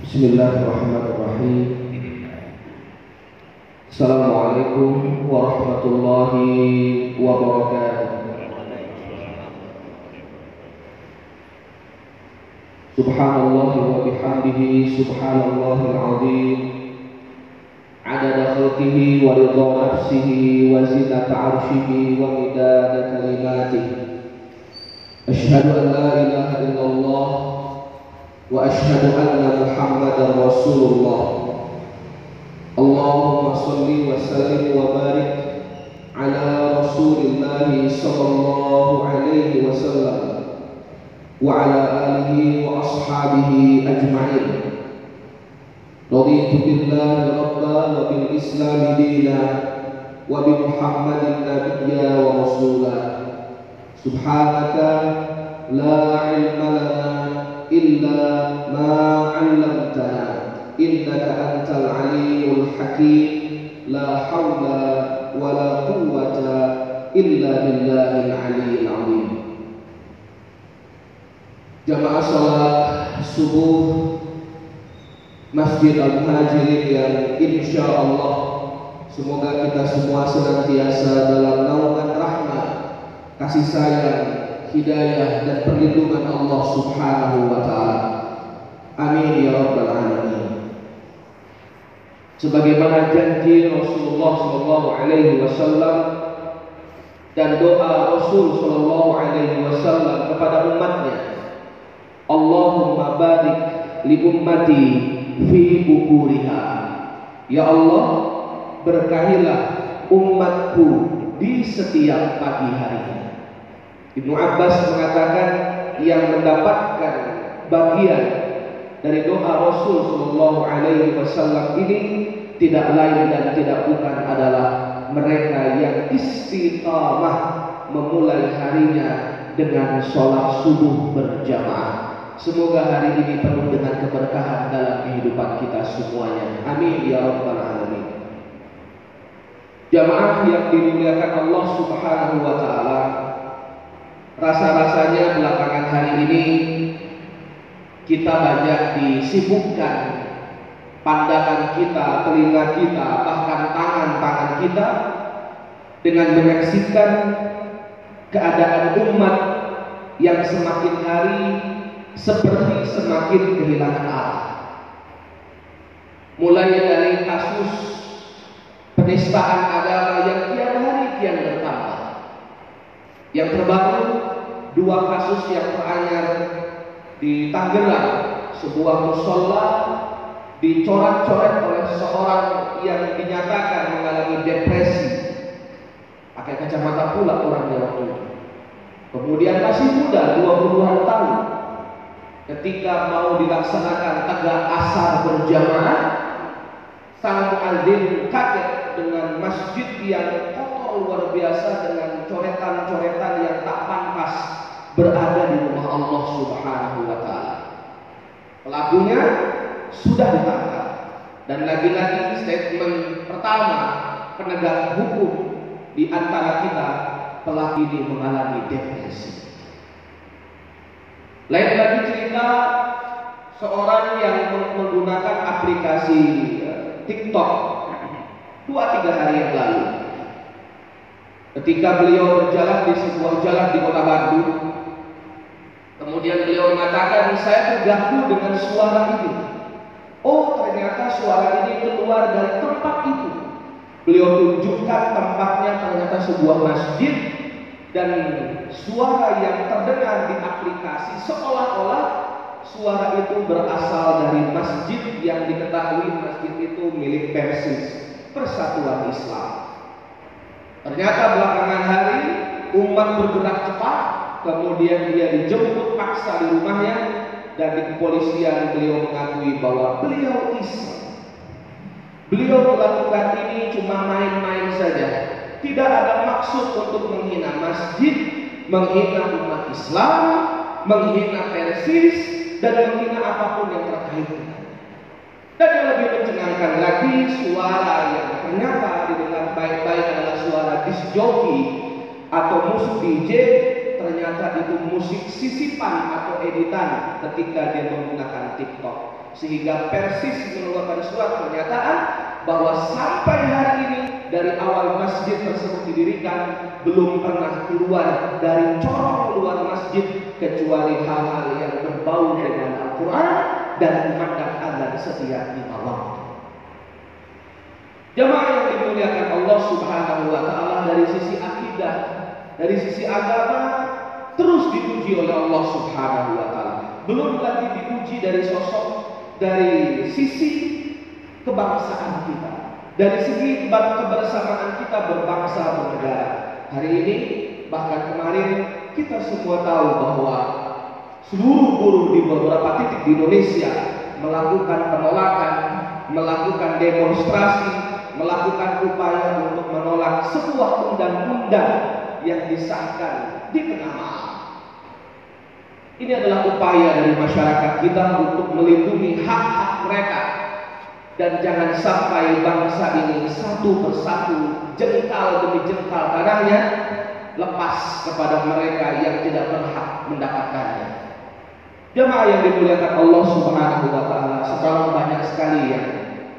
Bismillahirrahmanirrahim. Assalamualaikum warahmatullahi wabarakatuh. Subhanallah wa bihamdihi subhanallahil azim. Adada khalqihi wa ridha nafsihi wa zinata arshihi wa midada kalimatihi Ashhadu an la ilaha illallah وأشهد أن محمدا رسول الله. اللهم صل وسلم وبارك على رسول الله صلى الله عليه وسلم وعلى آله وأصحابه أجمعين. رضيت بالله ربا وبالإسلام دينا وبمحمد نبيا ورسولا. سبحانك لا علم لنا illa ma 'allamtana innaka antal alimul hakim la haula wala quwwata illa billahil 'aliyyil azim. Jamaah salat subuh Masjid Al-Muhajirin yang insya Allah Semoga kita semua senantiasa dalam naungan rahmat Kasih sayang hidayah dan perlindungan Allah subhanahu wa ta'ala Amin ya Rabbal Alamin Sebagaimana janji Rasulullah Sallallahu Alaihi Wasallam dan doa Rasul Sallallahu Alaihi Wasallam kepada umatnya, Allahumma barik li ummati fi bukuriha. Ya Allah, berkahilah umatku di setiap pagi harinya. Ibnu Abbas mengatakan yang mendapatkan bagian dari doa Rasul Shallallahu Alaihi Wasallam ini tidak lain dan tidak bukan adalah mereka yang istiqamah memulai harinya dengan sholat subuh berjamaah. Semoga hari ini penuh dengan keberkahan dalam kehidupan kita semuanya. Amin ya rabbal alamin. Jamaah yang dimuliakan Allah Subhanahu wa taala. Rasa-rasanya belakangan hari ini kita banyak disibukkan pandangan kita, telinga kita, bahkan tangan-tangan kita dengan menyaksikan keadaan umat yang semakin hari seperti semakin kehilangan arah. Mulai dari kasus penistaan agama yang kian hari kian bertambah. Yang terbaru dua kasus yang teranyar di Tangerang. Sebuah musola dicoret-coret oleh seseorang yang dinyatakan mengalami depresi. Pakai kacamata pula orangnya waktu itu. Kemudian masih muda 20-an tahun. Ketika mau dilaksanakan tegak asar berjamaah sang muadzin kaget dengan masjid yang kotor luar biasa dengan coretan-coretan yang tak pantas berada di rumah Allah Subhanahu wa taala. Pelakunya sudah ditangkap dan lagi-lagi statement pertama penegak hukum di antara kita telah ini mengalami depresi. Lain lagi cerita seorang yang menggunakan aplikasi TikTok dua tiga hari yang lalu. Ketika beliau berjalan di sebuah jalan di kota Bandung, kemudian beliau mengatakan, saya terganggu dengan suara ini. Oh, ternyata suara ini keluar dari tempat itu. Beliau tunjukkan tempatnya ternyata sebuah masjid dan suara yang terdengar di aplikasi seolah-olah suara itu berasal dari masjid yang diketahui masjid itu milik Persis, Persatuan Islam. Ternyata belakangan hari umat bergerak cepat, kemudian dia dijemput paksa di rumahnya dan di kepolisian beliau mengakui bahwa beliau Islam. Beliau melakukan ini cuma main-main saja. Tidak ada maksud untuk menghina masjid, menghina umat Islam, menghina Persis, dan menghina apa pun yang terkait dengan dan yang lebih mencengangkan lagi suara yang ternyata didengar baik-baik adalah suara disc jockey atau musuh DJ ternyata itu musik sisipan atau editan ketika dia menggunakan TikTok. Sehingga Persis mengeluarkan surat pernyataan bahwa sampai hari ini dari awal masjid tersebut didirikan belum pernah keluar dari corong luar masjid kecuali hal-hal yang berbau dengan Al-Quran dan memandang azan setiap lima waktu. Jamaah yang dimuliakan Allah Subhanahu wa taala dari sisi akidah, dari sisi agama terus dipuji oleh Allah Subhanahu wa taala. Belum lagi dipuji dari sosok dari sisi kebangsaan kita. Dari segi kebersamaan kita berbangsa bernegara. Hari ini bahkan kemarin kita semua tahu bahwa seluruh buruh di beberapa titik di Indonesia melakukan penolakan, melakukan demonstrasi, melakukan upaya untuk menolak sebuah undang-undang yang disahkan di tengah. Ini adalah upaya dari masyarakat kita untuk melindungi hak-hak mereka dan jangan sampai bangsa ini satu persatu jengkal demi jengkal tanahnya lepas kepada mereka yang tidak berhak mendapatkannya. Jemaah yang dimuliakan Allah Subhanahu wa taala, sekarang banyak sekali yang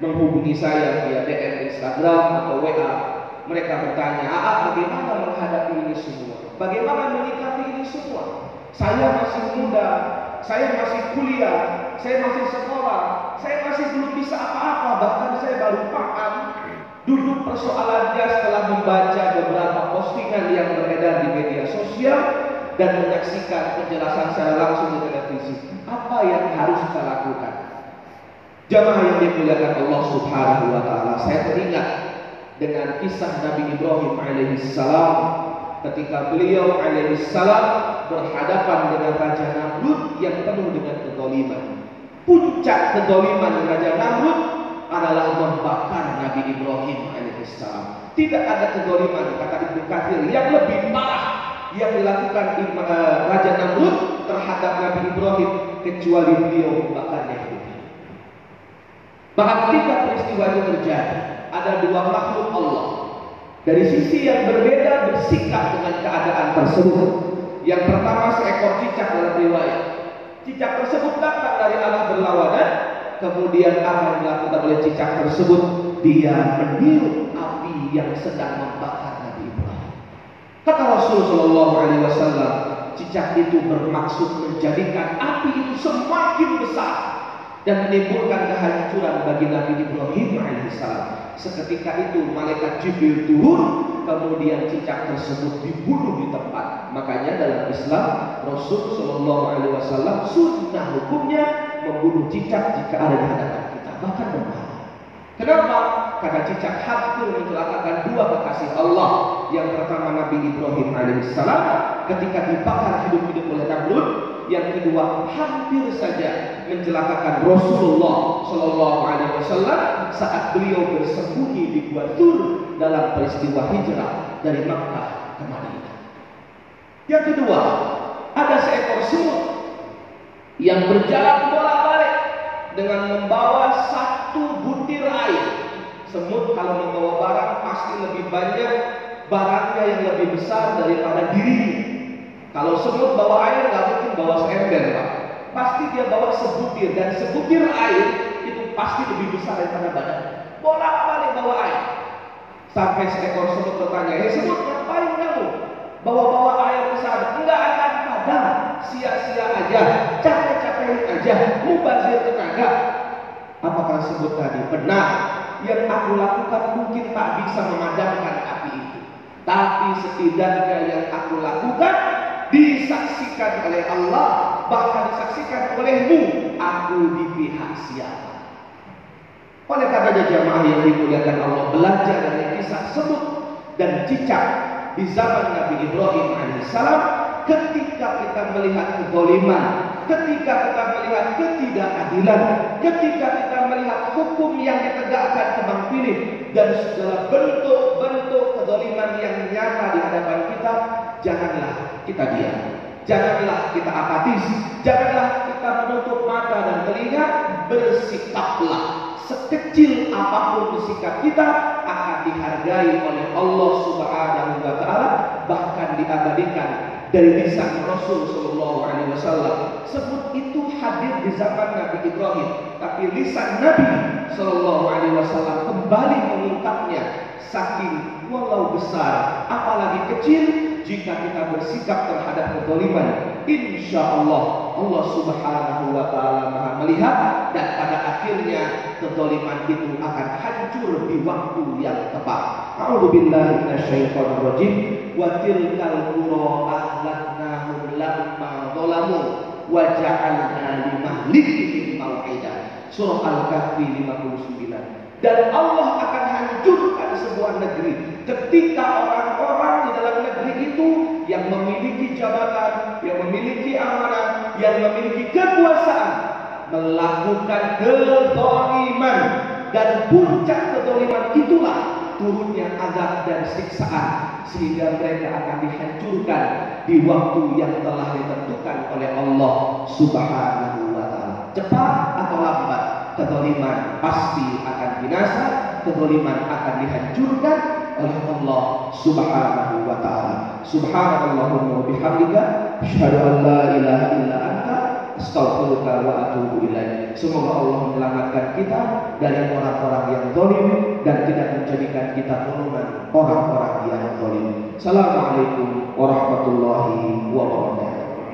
menghubungi saya via DM Instagram atau WA. Mereka bertanya, "Ah, bagaimana menghadapi ini semua? Bagaimana menyikapi ini semua? Saya masih muda, saya masih kuliah, saya masih sekolah, saya masih belum bisa apa-apa, bahkan saya baru paham duduk persoalannya setelah membaca beberapa postingan yang beredar di media sosial dan menyaksikan penjelasan secara langsung di televisi. Apa yang harus kita lakukan? Jamaah yang dimuliakan Allah Subhanahu wa taala, saya teringat dengan kisah Nabi Ibrahim alaihissalam ketika beliau alaihissalam berhadapan dengan Raja Namrud yang penuh dengan kezaliman. Puncak kezaliman Raja Namrud adalah membakar Nabi Ibrahim alaihissalam. Tidak ada kezaliman kata Ibnu Katsir yang lebih parah yang dilakukan eh, Raja Namrud terhadap Nabi Ibrahim kecuali beliau membakarnya. Bahkan ketika peristiwa itu terjadi, ada dua makhluk Allah dari sisi yang berbeda bersikap dengan keadaan tersebut. Yang pertama seekor cicak dalam riwayat. Cicak tersebut datang dari Allah berlawanan. Kemudian apa yang dilakukan oleh cicak tersebut? Dia meniup api yang sedang membakar Nabi Ibrahim. Kata Rasul Shallallahu Alaihi Wasallam, cicak itu bermaksud menjadikan api itu semakin besar dan menimbulkan kehancuran bagi Nabi Ibrahim alaihissalam. Seketika itu malaikat Jibril turun, kemudian cicak tersebut dibunuh di tempat. Makanya dalam Islam Rasul Shallallahu Alaihi Wasallam sunnah hukumnya membunuh cicak jika ada di hadapan kita, bahkan membunuh. Kenapa? Karena cicak hampir mencelakakan dua kekasih Allah. Yang pertama Nabi Ibrahim alaihissalam ketika dibakar hidup-hidup oleh Namrud. Yang kedua hampir saja mencelakakan Rasulullah Shallallahu Alaihi Wasallam saat beliau bersembunyi di Gua Tur dalam peristiwa hijrah dari Makkah ke Madinah. Yang kedua, ada seekor semut yang berjalan bolak-balik dengan membawa satu butir air. Semut kalau membawa barang pasti lebih banyak barangnya yang lebih besar daripada dirinya. Kalau semut bawa air bawa seember pak. Pasti dia bawa sebutir dan sebutir air itu pasti lebih besar daripada badan. Bolak-balik bawa air. Sampai seekor semut bertanya, hei semut ngapain kamu? Bawa-bawa air ke sana? Enggak akan padam, sia-sia aja, capek-capek aja, mubazir tenaga. Apakah sebut tadi benar? Yang aku lakukan mungkin tak bisa memadamkan api itu. Tapi setidaknya yang aku lakukan disaksikan oleh Allah, bahkan disaksikan olehmu, aku di pihak siapa. Oleh karena jamaah yang dimuliakan Allah belajar dari kisah semut dan cicak di zaman Nabi Ibrahim alaihissalam ketika kita melihat kezaliman, ketika kita melihat ketidakadilan, ketika kita melihat hukum yang ditegakkan tebang pilih dan segala bentuk-bentuk kezaliman yang nyata di hadapan kita, janganlah kita diam. Janganlah kita apatis, janganlah kita menutup mata dan telinga, bersikaplah sekecil apa pun sikap kita akan dihargai oleh Allah Subhanahu wa taala bahkan diabadikan dari lisan Rasul Shallallahu Alaihi Wasallam. Sebut itu hadir di zaman Nabi Ibrahim, tapi lisan Nabi Shallallahu Alaihi Wasallam kembali mengungkapnya saking walau besar, apalagi kecil, jika kita bersikap terhadap kedoliman, insya Allah Allah Subhanahu wa Ta'ala Maha melihat, dan pada akhirnya kedoliman itu akan hancur di waktu yang tepat. A'udzubillahi minasyaitonirrajim wa tilkal qura ahlaknahum lamma zalamu wa ja'alna limahlikihim mau'ida. Surah Al-Kahfi 59. Dan Allah akan hancurkan sebuah negeri ketika orang-orang negeri itu yang memiliki jabatan, yang memiliki amanah, yang memiliki kekuasaan melakukan kezaliman dan puncak kezaliman itulah turunnya azab dan siksaan sehingga mereka akan dihancurkan di waktu yang telah ditentukan oleh Allah Subhanahu wa taala. Cepat atau lambat kezaliman pasti akan binasa, kezaliman akan dihancurkan Subhanahu wa taala. Subhanallahumma bihamdika asyhadu an la ilaha illa anta astaghfiruka wa atubu ilaik. Semoga Allah menyelamatkan kita dari orang-orang yang zalim dan tidak menjadikan kita golongan orang-orang yang zalim. Assalamualaikum warahmatullahi wabarakatuh.